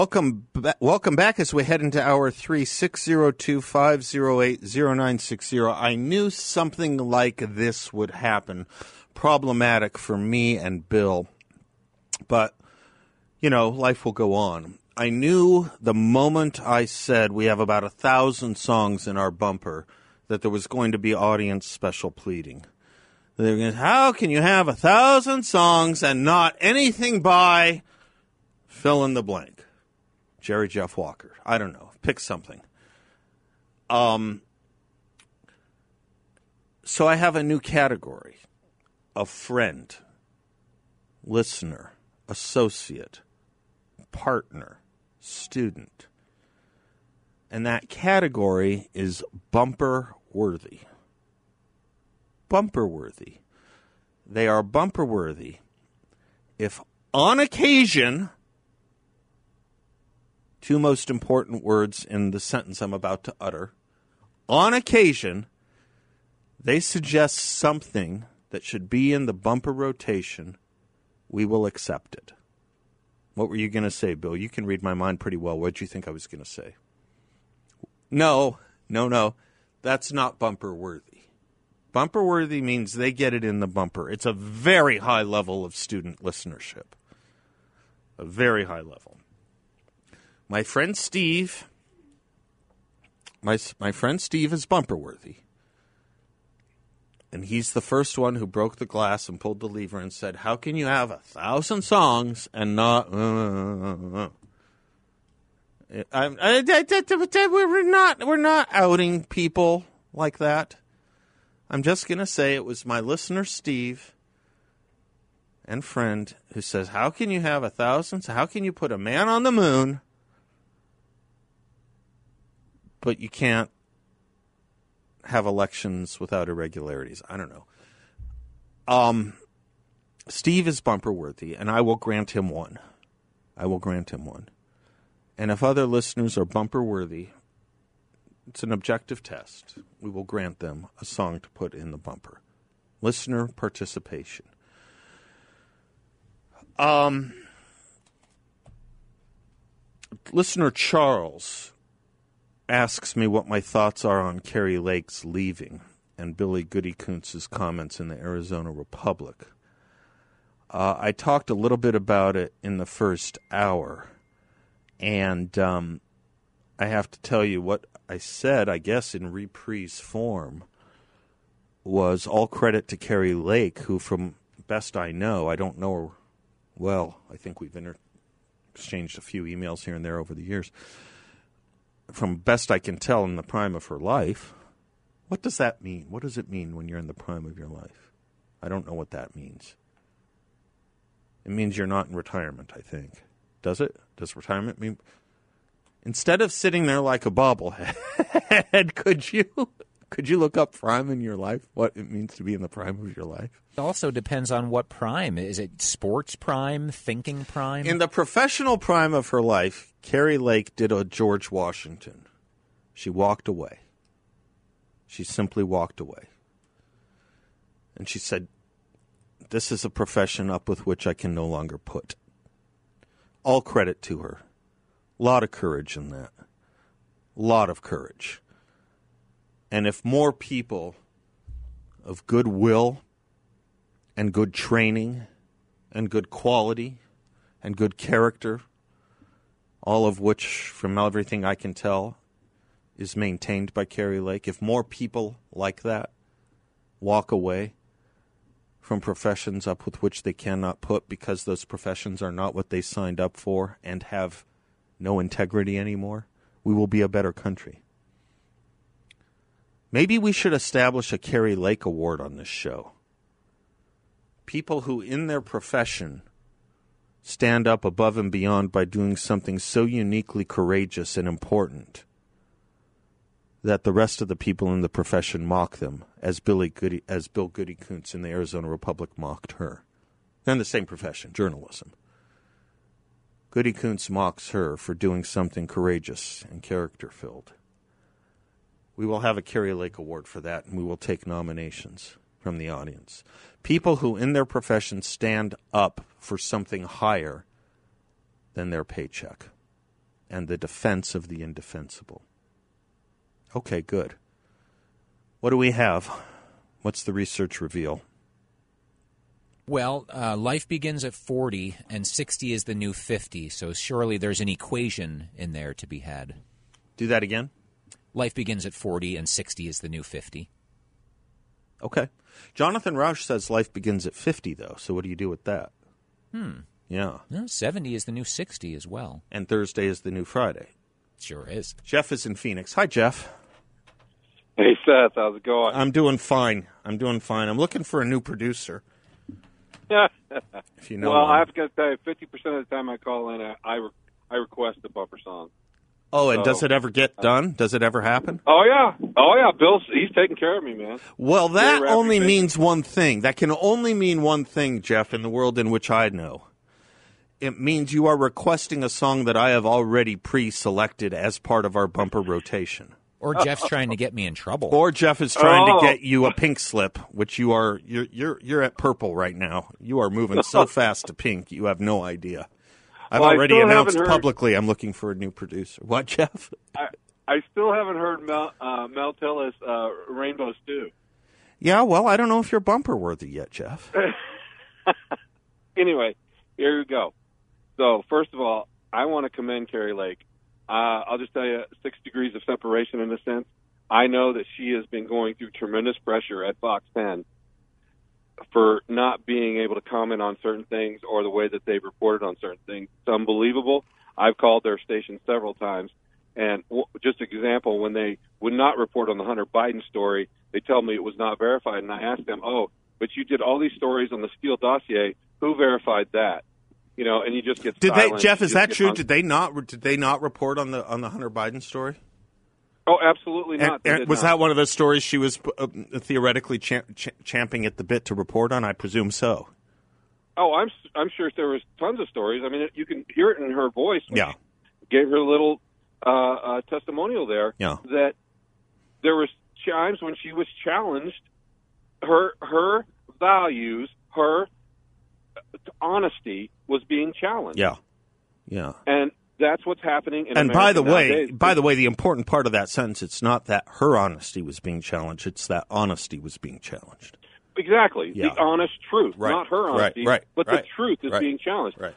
Welcome, ba- welcome back as we head into hour three. I knew something like this would happen, problematic for me and Bill, but you know, life will go on. I knew the moment I said we have about a thousand songs in our bumper that there was going to be audience special pleading. They were going, How can you have a thousand songs and not anything by fill in the blank? Jerry Jeff Walker. I don't know. Pick something. Um, so I have a new category a friend, listener, associate, partner, student. And that category is bumper worthy. Bumper worthy. They are bumper worthy if on occasion two most important words in the sentence I'm about to utter. On occasion, they suggest something that should be in the bumper rotation. We will accept it. What were you going to say, Bill? You can read my mind pretty well. What did you think I was going to say? No, no, no. That's not bumper worthy. Bumper worthy means they get it in the bumper. It's a very high level of student listenership. A very high level my friend Steve, my my friend Steve is bumper worthy, and he's the first one who broke the glass and pulled the lever and said, "How can you have a thousand songs and not?" Uh, I, we're not we're not outing people like that. I'm just gonna say it was my listener Steve and friend who says, "How can you have a thousand? How can you put a man on the moon?" But you can't have elections without irregularities. I don't know. Um, Steve is bumper worthy, and I will grant him one. I will grant him one. And if other listeners are bumper worthy, it's an objective test. We will grant them a song to put in the bumper. Listener participation. Um, listener Charles asks me what my thoughts are on Kari Lake's leaving and Billy Goodykoontz's comments in the Arizona Republic. Uh, I talked a little bit about it in the first hour, and um, I have to tell you what I said, I guess, in reprise form was all credit to Kari Lake, who, from best I know, I don't know her well. I think we've inter- exchanged a few emails here and there over the years from best I can tell, in the prime of her life. What does that mean? What does it mean when you're in the prime of your life? I don't know what that means. It means you're not in retirement, I think. Does it? Does retirement mean. Instead of sitting there like a bobblehead, could you could you look up prime in your life? What it means to be in the prime of your life? It also depends on what prime. Is it sports prime, thinking prime? In the professional prime of her life, Kari Lake did a George Washington. She walked away. She simply walked away. And she said, This is a profession up with which I can no longer put. All credit to her. A lot of courage in that. A lot of courage. And if more people of good will and good training and good quality and good character, all of which, from everything I can tell, is maintained by Kari Lake, if more people like that walk away from professions up with which they cannot put because those professions are not what they signed up for and have no integrity anymore, we will be a better country. Maybe we should establish a Kari Lake Award on this show. People who, in their profession, stand up above and beyond by doing something so uniquely courageous and important that the rest of the people in the profession mock them, as Billy Goody, as Bill Goodykoontz in the Arizona Republic mocked her. They're in the same profession, journalism. Goodykoontz mocks her for doing something courageous and character filled. We will have a Kari Lake Award for that, and we will take nominations from the audience. People who, in their profession, stand up for something higher than their paycheck. and the defense of the indefensible. Okay, good. What do we have? What's the research reveal? Well, uh, life begins at 40, and 60 is the new 50, so surely there's an equation in there to be had. Do that again? Life begins at 40, and 60 is the new 50. Okay. Jonathan Rauch says life begins at 50, though, so what do you do with that? Hmm. Yeah. No, 70 is the new 60 as well. And Thursday is the new Friday. Sure is. Jeff is in Phoenix. Hi, Jeff. Hey, Seth, how's it going? I'm doing fine. I'm doing fine. I'm looking for a new producer. Yeah. If you know well, one. I have to tell you, fifty percent of the time I call in, I I, re- I request a bumper song. Oh, and So- does it ever get uh, done? Does it ever happen? Oh yeah, oh yeah, Bill's he's taking care of me, man. Well, that only reputation. means one thing. That can only mean one thing, Jeff, in the world in which I know. It means you are requesting a song that I have already pre selected as part of our bumper rotation. Or Jeff's trying to get me in trouble. Or Jeff is trying Oh. to get you a pink slip, which you are you're you're you're at purple right now. You are moving so fast to pink, you have no idea. I've Well, already announced publicly I'm looking for a new producer. What, Jeff? I I still haven't heard Mel uh, Mel Tillis uh, Rainbow Stew. Yeah, well, I don't know if you're bumper worthy yet, Jeff. Anyway, here we go. So first of all, I want to commend Kari Lake. Uh, I'll just tell you, six degrees of separation in a sense. I know that she has been going through tremendous pressure at Fox 10 for not being able to comment on certain things or the way that they've reported on certain things. It's unbelievable. I've called their station several times, and w- just example, when they would not report on the Hunter Biden story, they tell me it was not verified, and I asked them, "Oh, but you did all these stories on the Steele dossier. Who verified that?" You know, and you just get Did they. Jeff? Is that true? hung- Did they not? Did they not report on the on the Hunter Biden story? Oh, absolutely not. They and was not. that one of those stories she was uh, theoretically cha- ch- champing at the bit to report on? I presume so. Oh, I'm I'm sure there was tons of stories. I mean, you can hear it in her voice. Yeah. gave her a little uh, uh, testimonial there. Yeah. That there was times when she was challenged, her her values, her honesty was being challenged. Yeah. Yeah. And that's what's happening. In and by America the way, by the way, the important part of that sentence it's not that her honesty was being challenged; it's that honesty was being challenged. exactly Yeah. the honest truth, Right. not her honesty, Right. but Right. the truth is being challenged. Right.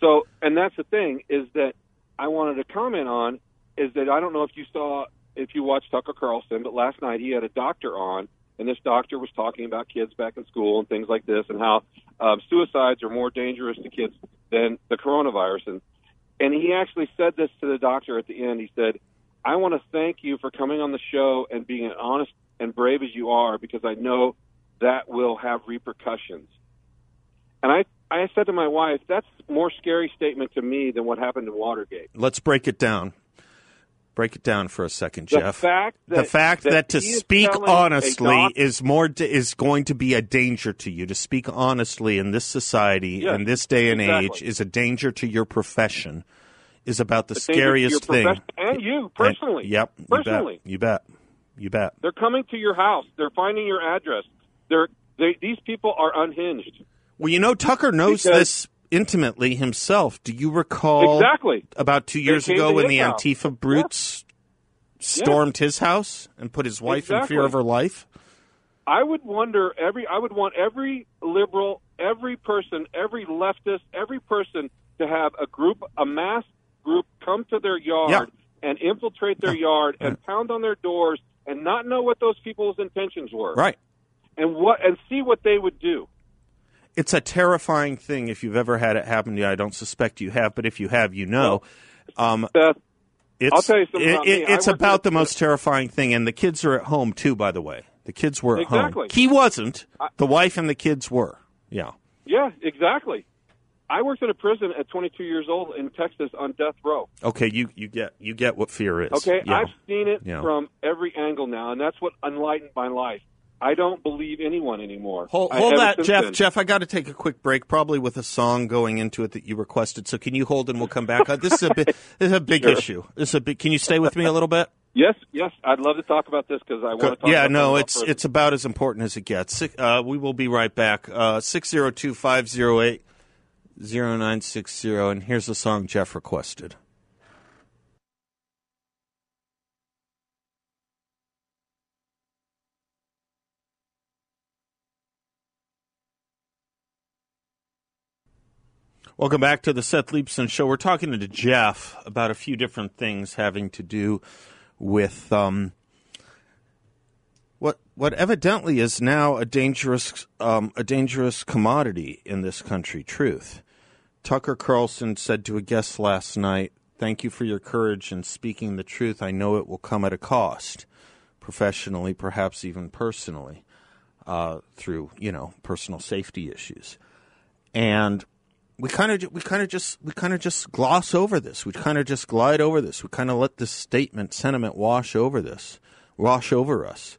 So, and that's the thing is that I wanted to comment on is that I don't know if you saw if you watched Tucker Carlson, but last night he had a doctor on, and this doctor was talking about kids back in school and things like this, and how um, suicides are more dangerous to kids than the coronavirus. And and he actually said this to the doctor at the end. He said, "I want to thank you for coming on the show and being as honest and brave as you are, because I know that will have repercussions." And I, I said to my wife, that's more scary statement to me than what happened in Watergate. Let's break it down. Break it down for a second, The Jeff. fact that, the fact that, to he is speak honestly doc- is more is going to be a danger to you. To speak honestly in this society, Yes, in this day and exactly. age, is a danger to your profession. Is about the the scariest thing. profession- and you personally. And- yep. personally. You bet. You bet. You bet. They're coming to your house. They're finding your address. They're they, these people are unhinged. Well, you know, Tucker knows Because- this intimately himself. Do you recall Exactly. about two years ago when the house. Antifa brutes stormed his house and put his wife in fear of her life? I would wonder every. I would want every liberal, every person, every leftist, every person to have a group, a mass group, come to their yard and infiltrate their yard and pound on their doors and not know what those people's intentions were, Right. and what and see what they would do. It's a terrifying thing if you've ever had it happen to you. I don't suspect you have, but if you have, you know. Um, Seth, it's, I'll tell you something it- about it- it's about the most terrifying thing, and the kids are at home too. By the way, the kids were at Exactly. home. He wasn't. The wife and the kids were. Yeah. yeah, exactly. I worked in a prison at 22 years old in Texas on death row. Okay, you you get you get what fear is. Okay, Yeah. I've seen it Yeah. from every angle now, and that's what enlightened my life. I don't believe anyone anymore. Hold, hold that, Jeff. then. Jeff, I got to take a quick break, probably with a song going into it that you requested. So can you hold and we'll come back? Uh, this is a big, this is a big Sure. issue. This is a big. Can you stay with me a little bit? Yes, yes, I'd love to talk about this because I want to talk. yeah, about no, it's it's about as important as it gets. Uh, we will be right back. Uh, Six zero two five zero eight zero nine six zero, and here's the song Jeff requested. Welcome back to the Seth Leibsohn Show. We're talking to Jeff about a few different things having to do with um, what what evidently is now a dangerous um, a dangerous commodity in this country. Truth. Tucker Carlson said to a guest last night, "Thank you for your courage in speaking the truth. I know it will come at a cost, professionally, perhaps even personally, uh, through you know personal safety issues." And we kind of we kind of just we kind of just gloss over this. We kind of just glide over this. We kind of let this statement sentiment wash over this, wash over us.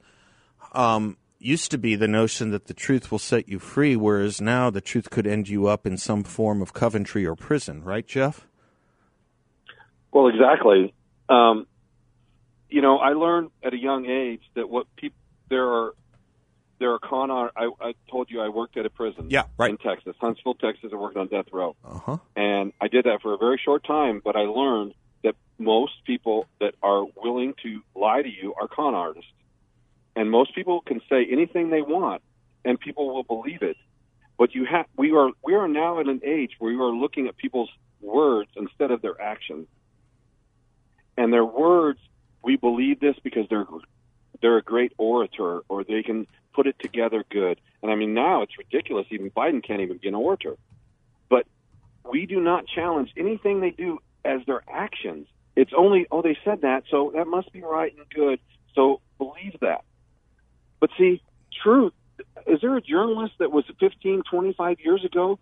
Um, used to be the notion that the truth will set you free, whereas now the truth could end you up in some form of Coventry or prison, right, Jeff? Well, exactly. Um, you know, I learned at a young age that what people there are there are con art. I, I told you I worked at a prison. Yeah, right. In Texas, Huntsville, Texas. I worked on death row, uh-huh. and I did that for a very short time. But I learned that most people that are willing to lie to you are con artists, and most people can say anything they want, and people will believe it. But you have we are we are now at an age where we are looking at people's words instead of their actions, and their words. We believe this because they're they're a great orator or they can put it together good. And I mean, now it's ridiculous. Even Biden can't even be an orator. But we do not challenge anything they do as their actions. It's only, oh, they said that, so that must be right and good. So believe that. But see, truth, is there a journalist that was 15, 25 years ago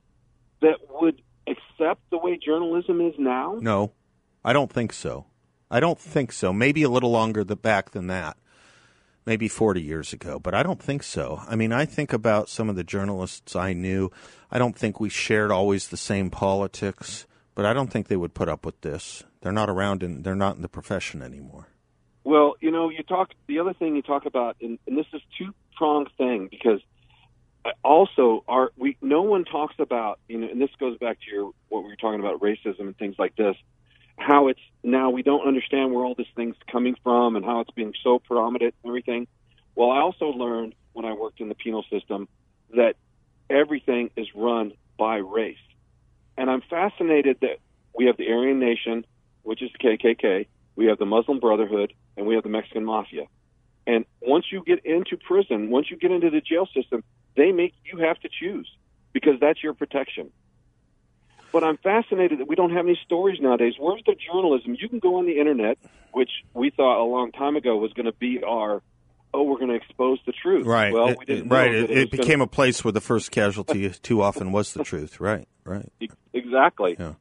that would accept the way journalism is now? No, I don't think so. I don't think so. Maybe a little longer the back than that maybe 40 years ago, but I don't think so. I mean, I think about some of the journalists I knew. I don't think we shared always the same politics, but I don't think they would put up with this. They're not around and they're not in the profession anymore. Well, you know, you talk the other thing you talk about and, and this is two pronged thing because uh, also our we no one talks about, you know, and this goes back to your what we were talking about racism and things like this how it's now we don't understand where all this thing's coming from and how it's being so predominant and everything. Well, I also learned when I worked in the penal system that everything is run by race. And I'm fascinated that we have the Aryan Nation, which is the KKK, we have the Muslim Brotherhood, and we have the Mexican Mafia. And once you get into prison, once you get into the jail system, they make you have to choose because that's your protection. But I'm fascinated that we don't have any stories nowadays. Where's the journalism? You can go on the internet, which we thought a long time ago was going to be our oh, we're going to expose the truth. Right. Well, it, we didn't. right. It, it, became gonna... a place where the first casualty too often was the truth. Right. Right. Exactly. Yeah.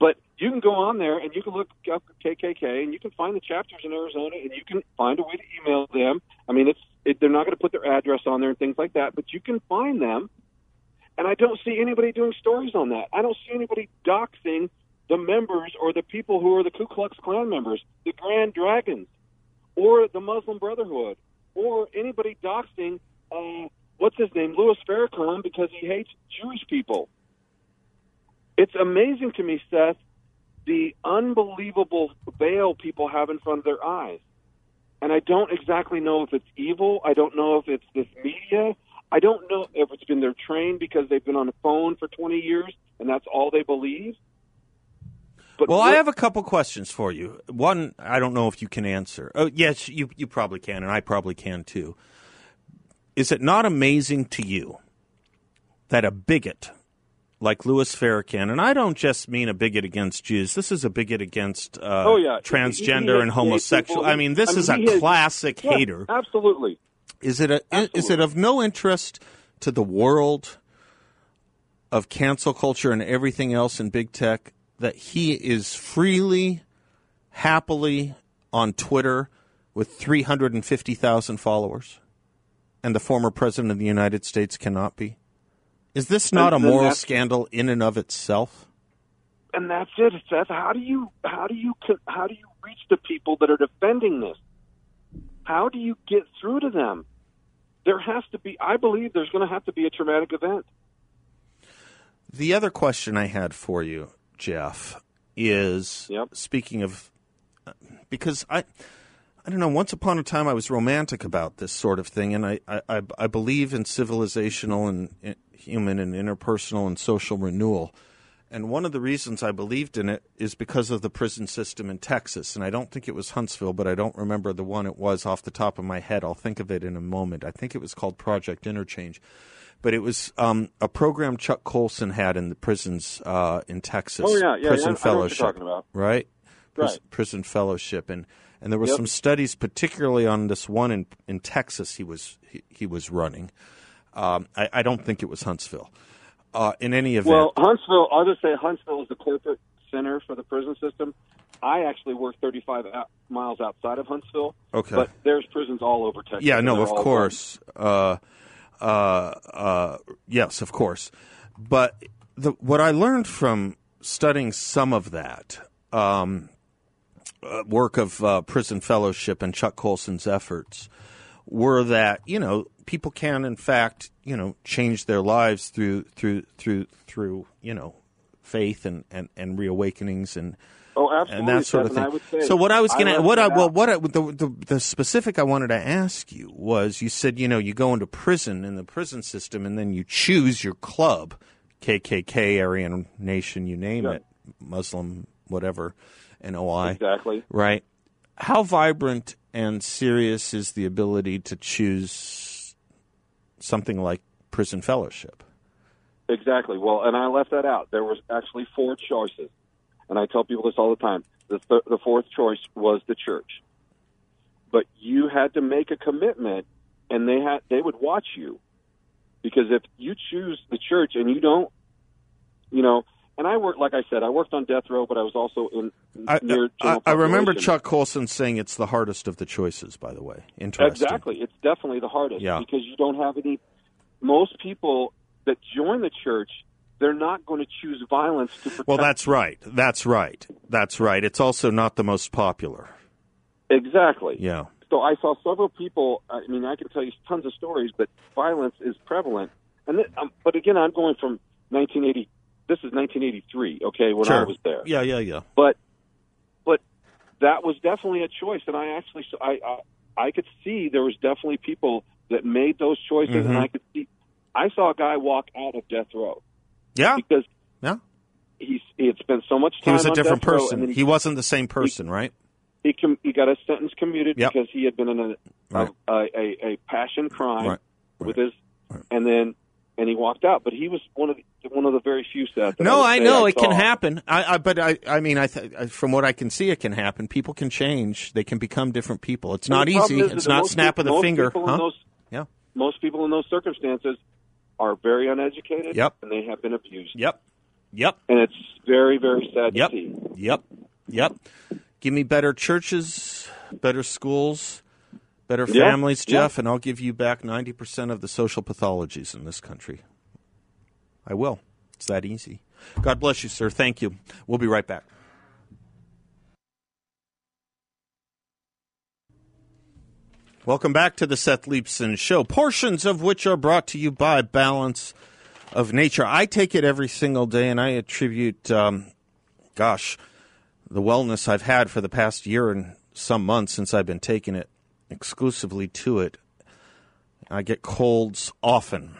But you can go on there and you can look up KKK and you can find the chapters in Arizona and you can find a way to email them. I mean, it's it, they're not going to put their address on there and things like that, but you can find them and I don't see anybody doing stories on that. I don't see anybody doxing the members or the people who are the Ku Klux Klan members, the Grand Dragons, or the Muslim Brotherhood, or anybody doxing, uh, what's his name, Louis Farrakhan, because he hates Jewish people. It's amazing to me, Seth, the unbelievable veil people have in front of their eyes. And I don't exactly know if it's evil. I don't know if it's this media. I don't know if it's been their train because they've been on the phone for 20 years and that's all they believe. But well, what, I have a couple questions for you. One, I don't know if you can answer. Oh, yes, you you probably can, and I probably can too. Is it not amazing to you that a bigot like Louis Farrakhan, and I don't just mean a bigot against Jews. This is a bigot against uh, oh, yeah. transgender he, he and homosexual. I mean, this I mean, is a has, classic yeah, hater. Absolutely. Is it a, is it of no interest to the world of cancel culture and everything else in big tech that he is freely, happily on Twitter with 350,000 followers and the former president of the United States cannot be? Is this not a moral scandal in and of itself? And that's it, Seth. How do you how do you how do you reach the people that are defending this? How do you get through to them? There has to be, I believe there's going to have to be a traumatic event. The other question I had for you, Jeff, is yep. speaking of, because I, I don't know. Once upon a time, I was romantic about this sort of thing, and I, I, I believe in civilizational and human and interpersonal and social renewal. And one of the reasons I believed in it is because of the prison system in Texas. And I don't think it was Huntsville, but I don't remember the one it was off the top of my head. I'll think of it in a moment. I think it was called Project Interchange. But it was um, a program Chuck Colson had in the prisons uh, in Texas. Oh, yeah, yeah, Prison yeah. I know what you're Fellowship. talking about. Right? Right. Prison Fellowship. And, and there were Yep. some studies, particularly on this one in, in Texas he was, he, he was running. Um, I, I don't think it was Huntsville. Uh, in any event, Well, Huntsville, I'll just say Huntsville is the corporate center for the prison system. I actually work 35 out, miles outside of Huntsville. Okay. But there's prisons all over Texas. Yeah, no, of course. Uh, uh, uh, yes, of course. But the, what I learned from studying some of that um, uh, work of uh, Prison Fellowship and Chuck Colson's efforts were that you know people can in fact you know change their lives through through through through you know faith and and, and reawakenings and Oh, absolutely. and that sort of thing. I would say, so what I was going to, what I well, what I, the, the the specific I wanted to ask you was, you said you know you go into prison in the prison system, and then you choose your club, KKK, Aryan Nation, you name Yeah. it, Muslim, whatever, NOI, Exactly. right? How vibrant and serious is the ability to choose something like prison fellowship? Exactly. Well, and I left that out. There was actually four choices, and I tell people this all the time. The th- the fourth choice was the church, but you had to make a commitment, and they had they would watch you, because if you choose the church and you don't, you know. And I worked, like I said, I worked on death row, but I was also in I, near. I, I remember. Chuck Colson saying it's the hardest of the choices. By the way, interesting. Exactly. It's definitely the hardest Yeah. because you don't have any. Most people that join the church, they're not going to choose violence to protect. Well, that's right. That's right. That's right. It's also not the most popular. exactly. Yeah. So I saw several people. I mean, I can tell you tons of stories, but violence is prevalent. And th- um, but again, I'm going from 1980. This is 1983. Okay, when I was there. Yeah, yeah, yeah. but but that was definitely a choice and i actually i i, I could see there was definitely people that made those choices Mhm. and i could see i saw a guy walk out of death row Yeah. because Yeah. he's he had spent so much time. He was a different person. then He wasn't the same person, right? he, com- he got a sentence commuted Yep. because he had been in a Right. a, a, a passion crime Right. with his and then and he walked out but he was one of the, one of the very few that No, I say know it can happen. I, I but I, I mean, I, th- I- from what I can see, it can happen. People can change. They can become different people. It's not easy. It's not snap people- of the finger, huh? those- Yeah. most people in those circumstances are very uneducated Yep. and they have been abused Yep. Yep. and it's very very sad Yep. to see Yep. Yep. Give me better churches, better schools, better Yeah. families, Yeah. Jeff, and I'll give you back 90% of the social pathologies in this country. I will. It's that easy. God bless you, sir. Thank you. We'll be right back. Welcome back to the Seth Leibsohn Show, portions of which are brought to you by Balance of Nature. I take it every single day, and I attribute, um, gosh, the wellness I've had for the past year and some months since I've been taking it exclusively to it. I get colds often,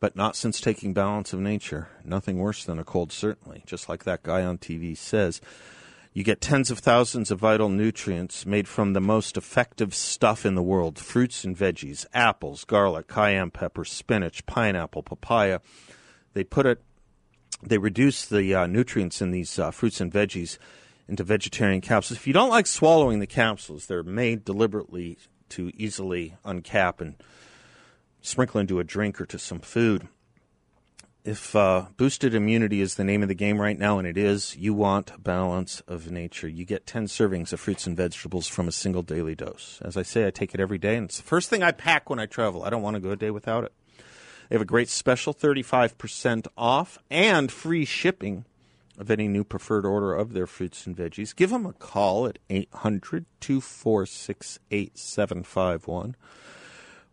but not since taking Balance of Nature. Nothing worse than a cold, certainly, just like that guy on TV says. You get tens of thousands of vital nutrients made from the most effective stuff in the world fruits and veggies, apples, garlic, cayenne pepper, spinach, pineapple, papaya. They put it, they reduce the uh, nutrients in these uh, fruits and veggies into vegetarian capsules. If you don't like swallowing the capsules, they're made deliberately to easily uncap and sprinkle into a drink or to some food. If uh, boosted immunity is the name of the game right now, and it is, you want balance of nature. You get 10 servings of fruits and vegetables from a single daily dose. As I say, I take it every day, and it's the first thing I pack when I travel. I don't want to go a day without it. They have a great special 35% off and free shipping of any new preferred order of their fruits and veggies. Give them a call at 800 246 8751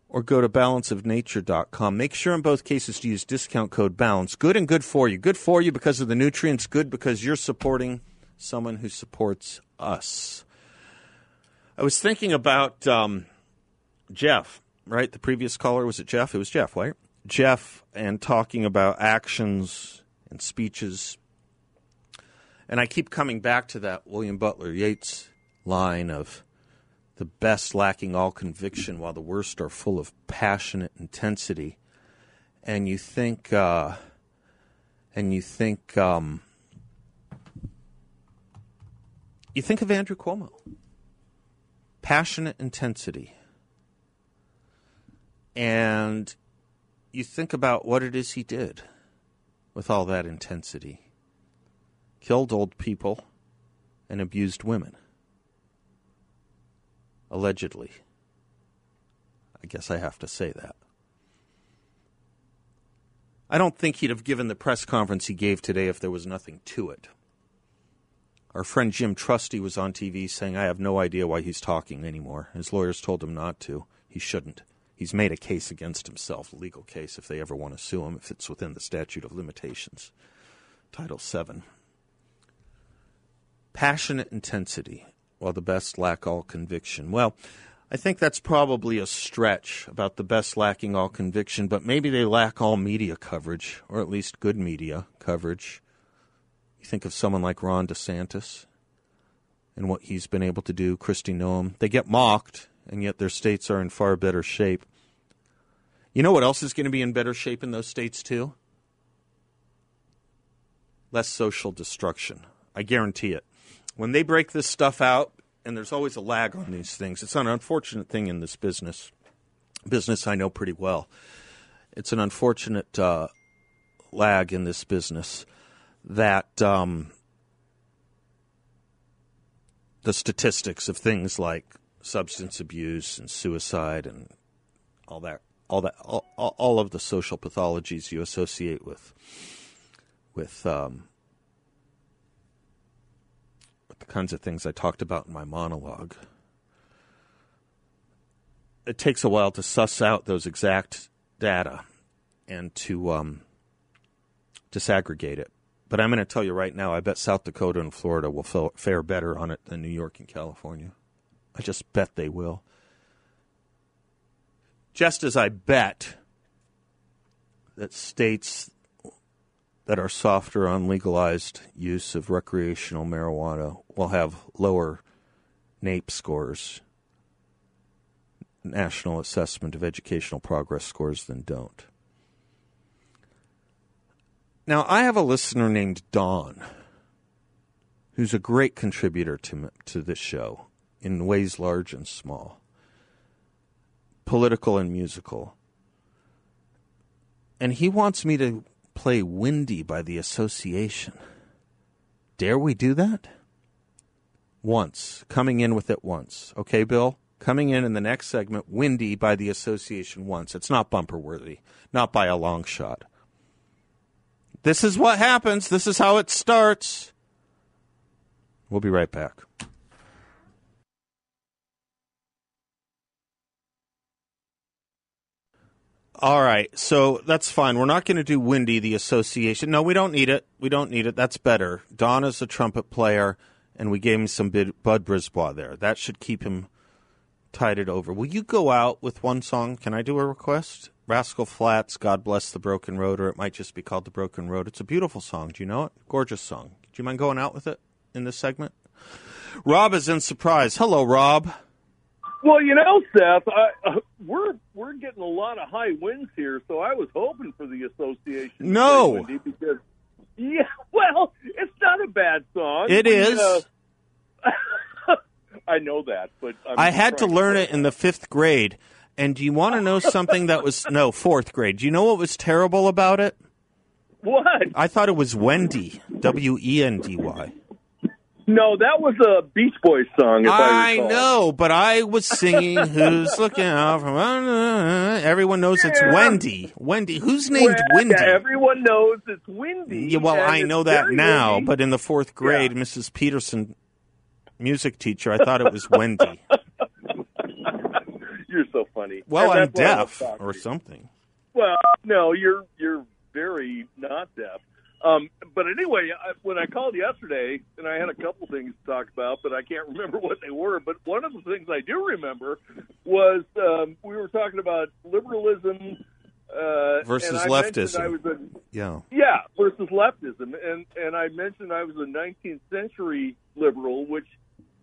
or go to balanceofnature.com. Make sure in both cases to use discount code BALANCE. Good and good for you. Good for you because of the nutrients, good because you're supporting someone who supports us. I was thinking about um, Jeff, right? The previous caller, was it Jeff? It was Jeff, right? Jeff, and talking about actions and speeches And I keep coming back to that William Butler Yeats line of the best lacking all conviction while the worst are full of passionate intensity. And you think, uh, and you think, um, you think of Andrew Cuomo. Passionate intensity. And you think about what it is he did with all that intensity killed old people and abused women. Allegedly. I guess I have to say that. I don't think he'd have given the press conference he gave today if there was nothing to it. Our friend Jim Trusty was on TV saying, I have no idea why he's talking anymore. His lawyers told him not to. He shouldn't. He's made a case against himself, a legal case, if they ever want to sue him, if it's within the statute of limitations. Title VII. Passionate intensity, while the best lack all conviction. Well, I think that's probably a stretch about the best lacking all conviction, but maybe they lack all media coverage, or at least good media coverage. You think of someone like Ron DeSantis and what he's been able to do, Kristi Noem. They get mocked, and yet their states are in far better shape. You know what else is going to be in better shape in those states, too? Less social destruction. I guarantee it. When they break this stuff out, and there's always a lag on these things, it's an unfortunate thing in this business. Business I know pretty well. It's an unfortunate uh, lag in this business that um, the statistics of things like substance abuse and suicide and all that all that all, all of the social pathologies you associate with with um, the kinds of things I talked about in my monologue. It takes a while to suss out those exact data and to um, disaggregate it. But I'm going to tell you right now, I bet South Dakota and Florida will fare better on it than New York and California. I just bet they will. Just as I bet that states that are softer on legalized use of recreational marijuana will have lower NAEP scores, National Assessment of Educational Progress scores, than don't. Now, I have a listener named Don who's a great contributor to, to this show in ways large and small, political and musical. And he wants me to play Windy by the Association. Dare we do that? Once. Coming in with it once. Okay, Bill? Coming in in the next segment, Windy by the Association once. It's not bumper worthy, not by a long shot. This is what happens. This is how it starts. We'll be right back. All right, so that's fine. We're not going to do Windy, the association. No, we don't need it. We don't need it. That's better. Don is a trumpet player, and we gave him some Bud Brisbois there. That should keep him tided over. Will you go out with one song? Can I do a request? Rascal Flatts, God Bless the Broken Road, or it might just be called The Broken Road. It's a beautiful song. Do you know it? Gorgeous song. Do you mind going out with it in this segment? Rob is in Surprise. Hello, Rob. Well, you know, Seth, I, uh, we're we're getting a lot of high winds here, so I was hoping for the association. No, because yeah, well, it's not a bad song. It is. Uh, I know that, but I'm i had to learn to it in the fifth grade. And do you want to know something that was no fourth grade? Do you know what was terrible about it? What? I thought it was Wendy, W E N D Y. No, that was a Beach Boys song. I, I, know, but I was singing "Who's Looking Out from." Uh, everyone knows it's. Wendy. Wendy, who's named well, Wendy? Yeah, everyone knows it's Wendy. Yeah, well, I know that now, windy. but in the fourth grade, yeah. Mrs. Peterson, music teacher, I thought it was Wendy. you're so funny. Well, I'm deaf or something. Well, no, you're you're very not deaf. Um, but anyway, I, when I called yesterday, and I had a couple things to talk about, but I can't remember what they were. But one of the things I do remember was um, we were talking about liberalism Uh, Versus leftism. I was a, Yeah. yeah, versus leftism, and and I mentioned I was a 19th century liberal, which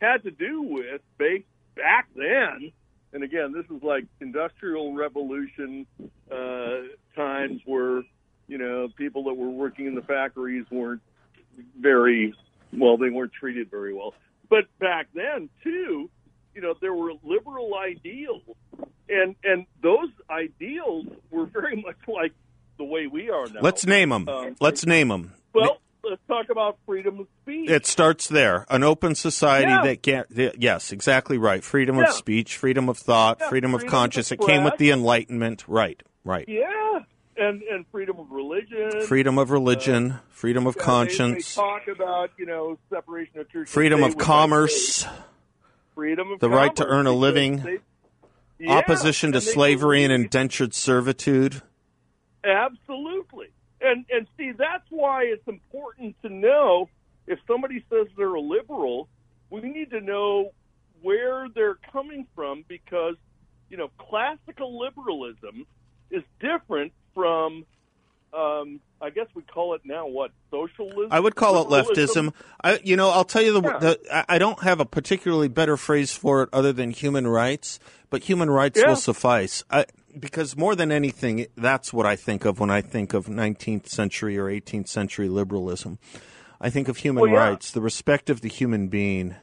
had to do with back back then. And again, this is like industrial revolution uh, times where you know people that were working in the factories weren't very well; they weren't treated very well. But back then too, you know, there were liberal ideals, and and those ideals were very much like the way we are now. Let's name them. Um, Let's name them. Well, let's talk about freedom of speech. It starts there. An open society Yeah. that can't. Yes, exactly right. Freedom Yeah. of speech, freedom of thought, Yeah, freedom of freedom of conscience. It came with the Enlightenment. Right. Right. yeah, and and freedom of religion. Freedom of religion, uh, freedom of Yeah, they- conscience, They, talk about you know separation of church. and freedom of commerce, freedom of the right to earn a living, they- Yeah, opposition to slavery and indentured servitude. Absolutely. And and see that's why it's important to know if somebody says they're a liberal, we need to know where they're coming from because you know classical liberalism is different from um, I guess we call it now what socialism. I would call it leftism. I, you know, I'll tell you the, Yeah. the. I- don't have a particularly better phrase for it other than human rights, but human rights Yeah. will suffice. I, because more than anything, that's what I think of when I think of 19th century or 18th century liberalism. I think of human Well, yeah. rights, the respect of the human being,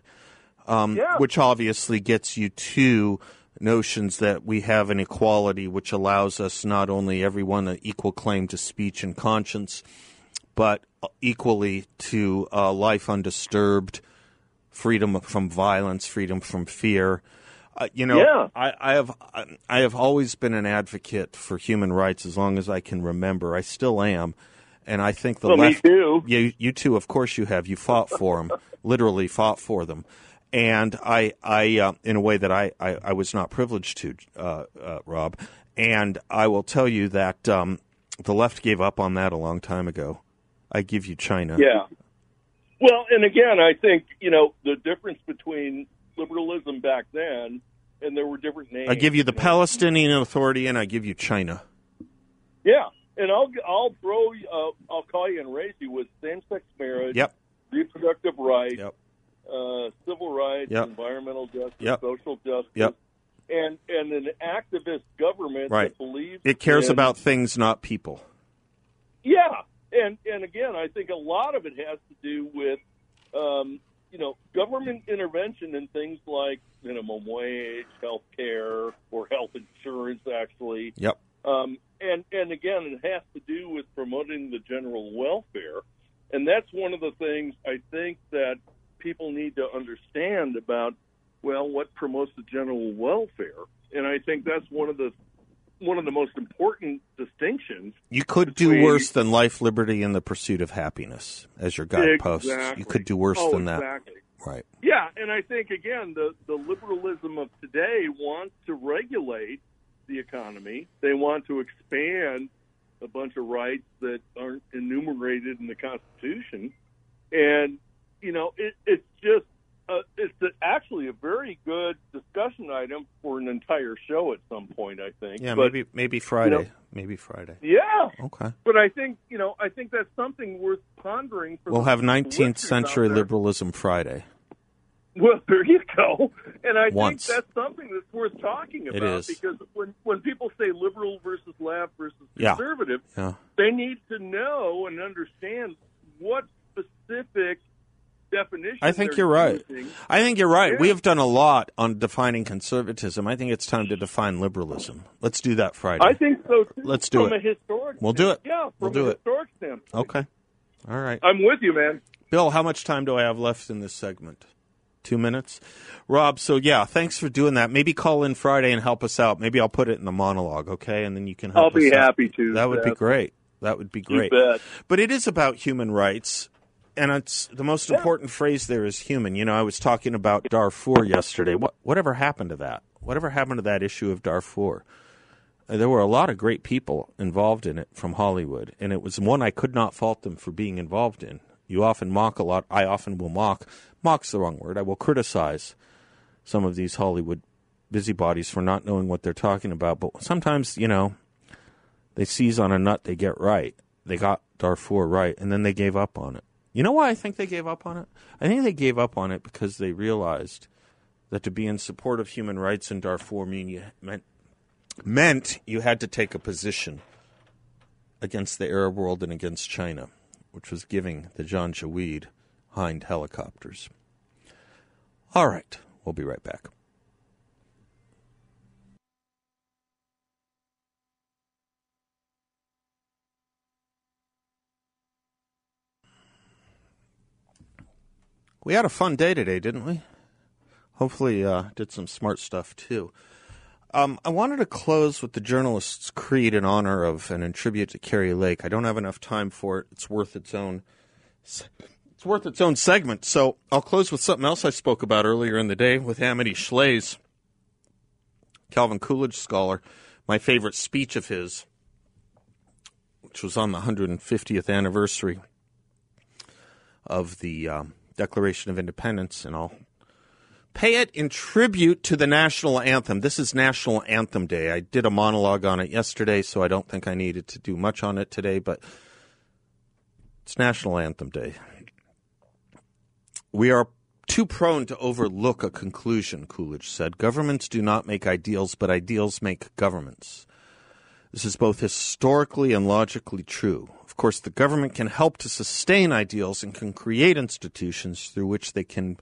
um, which obviously gets you to notions that we have an equality which allows us not only everyone an equal claim to speech and conscience, but equally to uh, life undisturbed, freedom from violence, freedom from fear. Uh, you know, Yeah. I, I have I have always been an advocate for human rights as long as I can remember. I still am, and I think the Well, me too. You, you too. Of course, you have. You fought for them, literally fought for them, and I, I, uh, in a way that I, I, I was not privileged to, uh, uh, Rob. And I will tell you that um, the left gave up on that a long time ago. I give you China. Yeah. Well, and again, I think you know the difference between liberalism back then, and there were different names. I give you the know. Palestinian Authority, and I give you China. Yeah, and I'll I'll throw you- uh, I'll call you and raise you with same-sex marriage, Yep. reproductive rights, Yep. Uh, civil rights, Yep. environmental justice, Yep. social justice, Yep. and and an activist government Right. that believes It cares in- about things, not people. Yeah, and and again, I think a lot of it has to do with, um, you know, government intervention in things like minimum wage, health care, or health insurance, actually. Yep. Um, and and again, it has to do with promoting the general welfare, and that's one of the things I think that people need to understand about. Well, what promotes the general welfare? And I think that's one of the one of the most important distinctions You could do worse than life, liberty, and the pursuit of happiness, as your guideposts. Exactly. You could do worse oh, than that. exactly. Right. Yeah, and I think again the the liberalism of today wants to regulate the economy. They want to expand a bunch of rights that aren't enumerated in the Constitution, and you know it, it's just uh, it's a, actually a very good discussion item for an entire show at some point. I think. Yeah, but, maybe maybe Friday. know- maybe Friday. Yeah, Okay. but I think you know I think that's something worth pondering. For We'll have 19th century liberalism Friday. Well, there you go. And I Once. think that's something that's worth talking about It is. because when when people say liberal versus left versus Yeah. conservative, Yeah. they need to know and understand what specific definition. I think you're right. using. I think you're right. Yeah. We have done a lot on defining conservatism. I think it's time to define liberalism. Let's do that Friday. I think so too. Let's do from it. a historic. We'll do it. Yeah, from We'll a do it. okay. All right. I'm with you, man. Bill, how much time do I have left in this segment? Two minutes? Rob, so yeah, thanks for doing that. Maybe call in Friday and help us out. Maybe I'll put it in the monologue, okay? And then you can help I'll be out. happy to. That would be great. That would be great. But it is about human rights. And it's the most Yeah. important phrase there is human. You know, I was talking about Darfur yesterday. What whatever happened to that? Whatever happened to that issue of Darfur? Uh, There were a lot of great people involved in it from Hollywood, and it was one I could not fault them for being involved in. You often mock a lot. I often will mock. Mock's the wrong word. I will criticize some of these Hollywood busybodies for not knowing what they're talking about. But sometimes, you know, They seize on a nut they get right. They got Darfur right, and then they gave up on it. You know why I think they gave up on it? I think they gave up on it because they realized that to be in support of human rights in Darfur mean you meant, meant you had to take a position against the Arab world and against China, which was giving the Janjaweed Hind helicopters. All right, we'll be right back. We had a fun day today, didn't we? Hopefully, uh, did some smart stuff too. Um, I wanted to close with the journalist's creed in honor of and in tribute to Kari Lake. I don't have enough time for it. It's worth its own. It's worth its own segment. So I'll close with something else I spoke about earlier in the day with Amity Shlaes, Calvin Coolidge scholar. My favorite speech of his, which was on the 150th anniversary of the um, Declaration of Independence, and I'll pay it in tribute to the national anthem. This is National Anthem Day. I did a monologue on it yesterday, so I don't think I needed to do much on it today, but it's National Anthem Day. We are too prone to overlook a conclusion, Coolidge said. Governments do not make ideals, but ideals make governments. This is both historically and logically true. Of course, the government can help to sustain ideals and can create institutions through which they can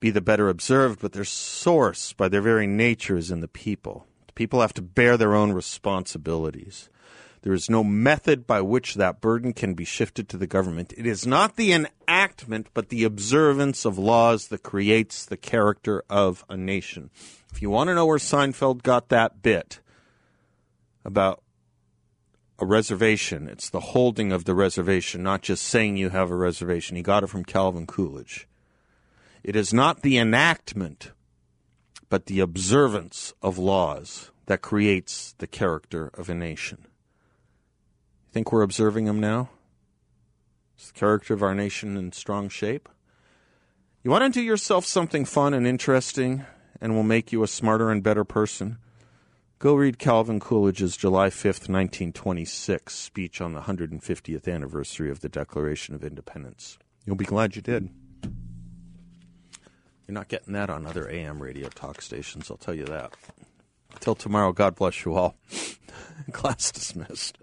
be the better observed, but their source, by their very nature, is in the people. The people have to bear their own responsibilities. There is no method by which that burden can be shifted to the government. It is not the enactment, but the observance of laws that creates the character of a nation. If you want to know where Seinfeld got that bit about a reservation, it's the holding of the reservation, not just saying you have a reservation. He got it from Calvin Coolidge. It is not the enactment, but the observance of laws that creates the character of a nation. You think we're observing them now? Is the character of our nation in strong shape? You want to do yourself something fun and interesting and will make you a smarter and better person? Go read Calvin Coolidge's July 5th, 1926 speech on the 150th anniversary of the Declaration of Independence. You'll be glad you did. You're not getting that on other AM radio talk stations, I'll tell you that. Until tomorrow, God bless you all. Class dismissed.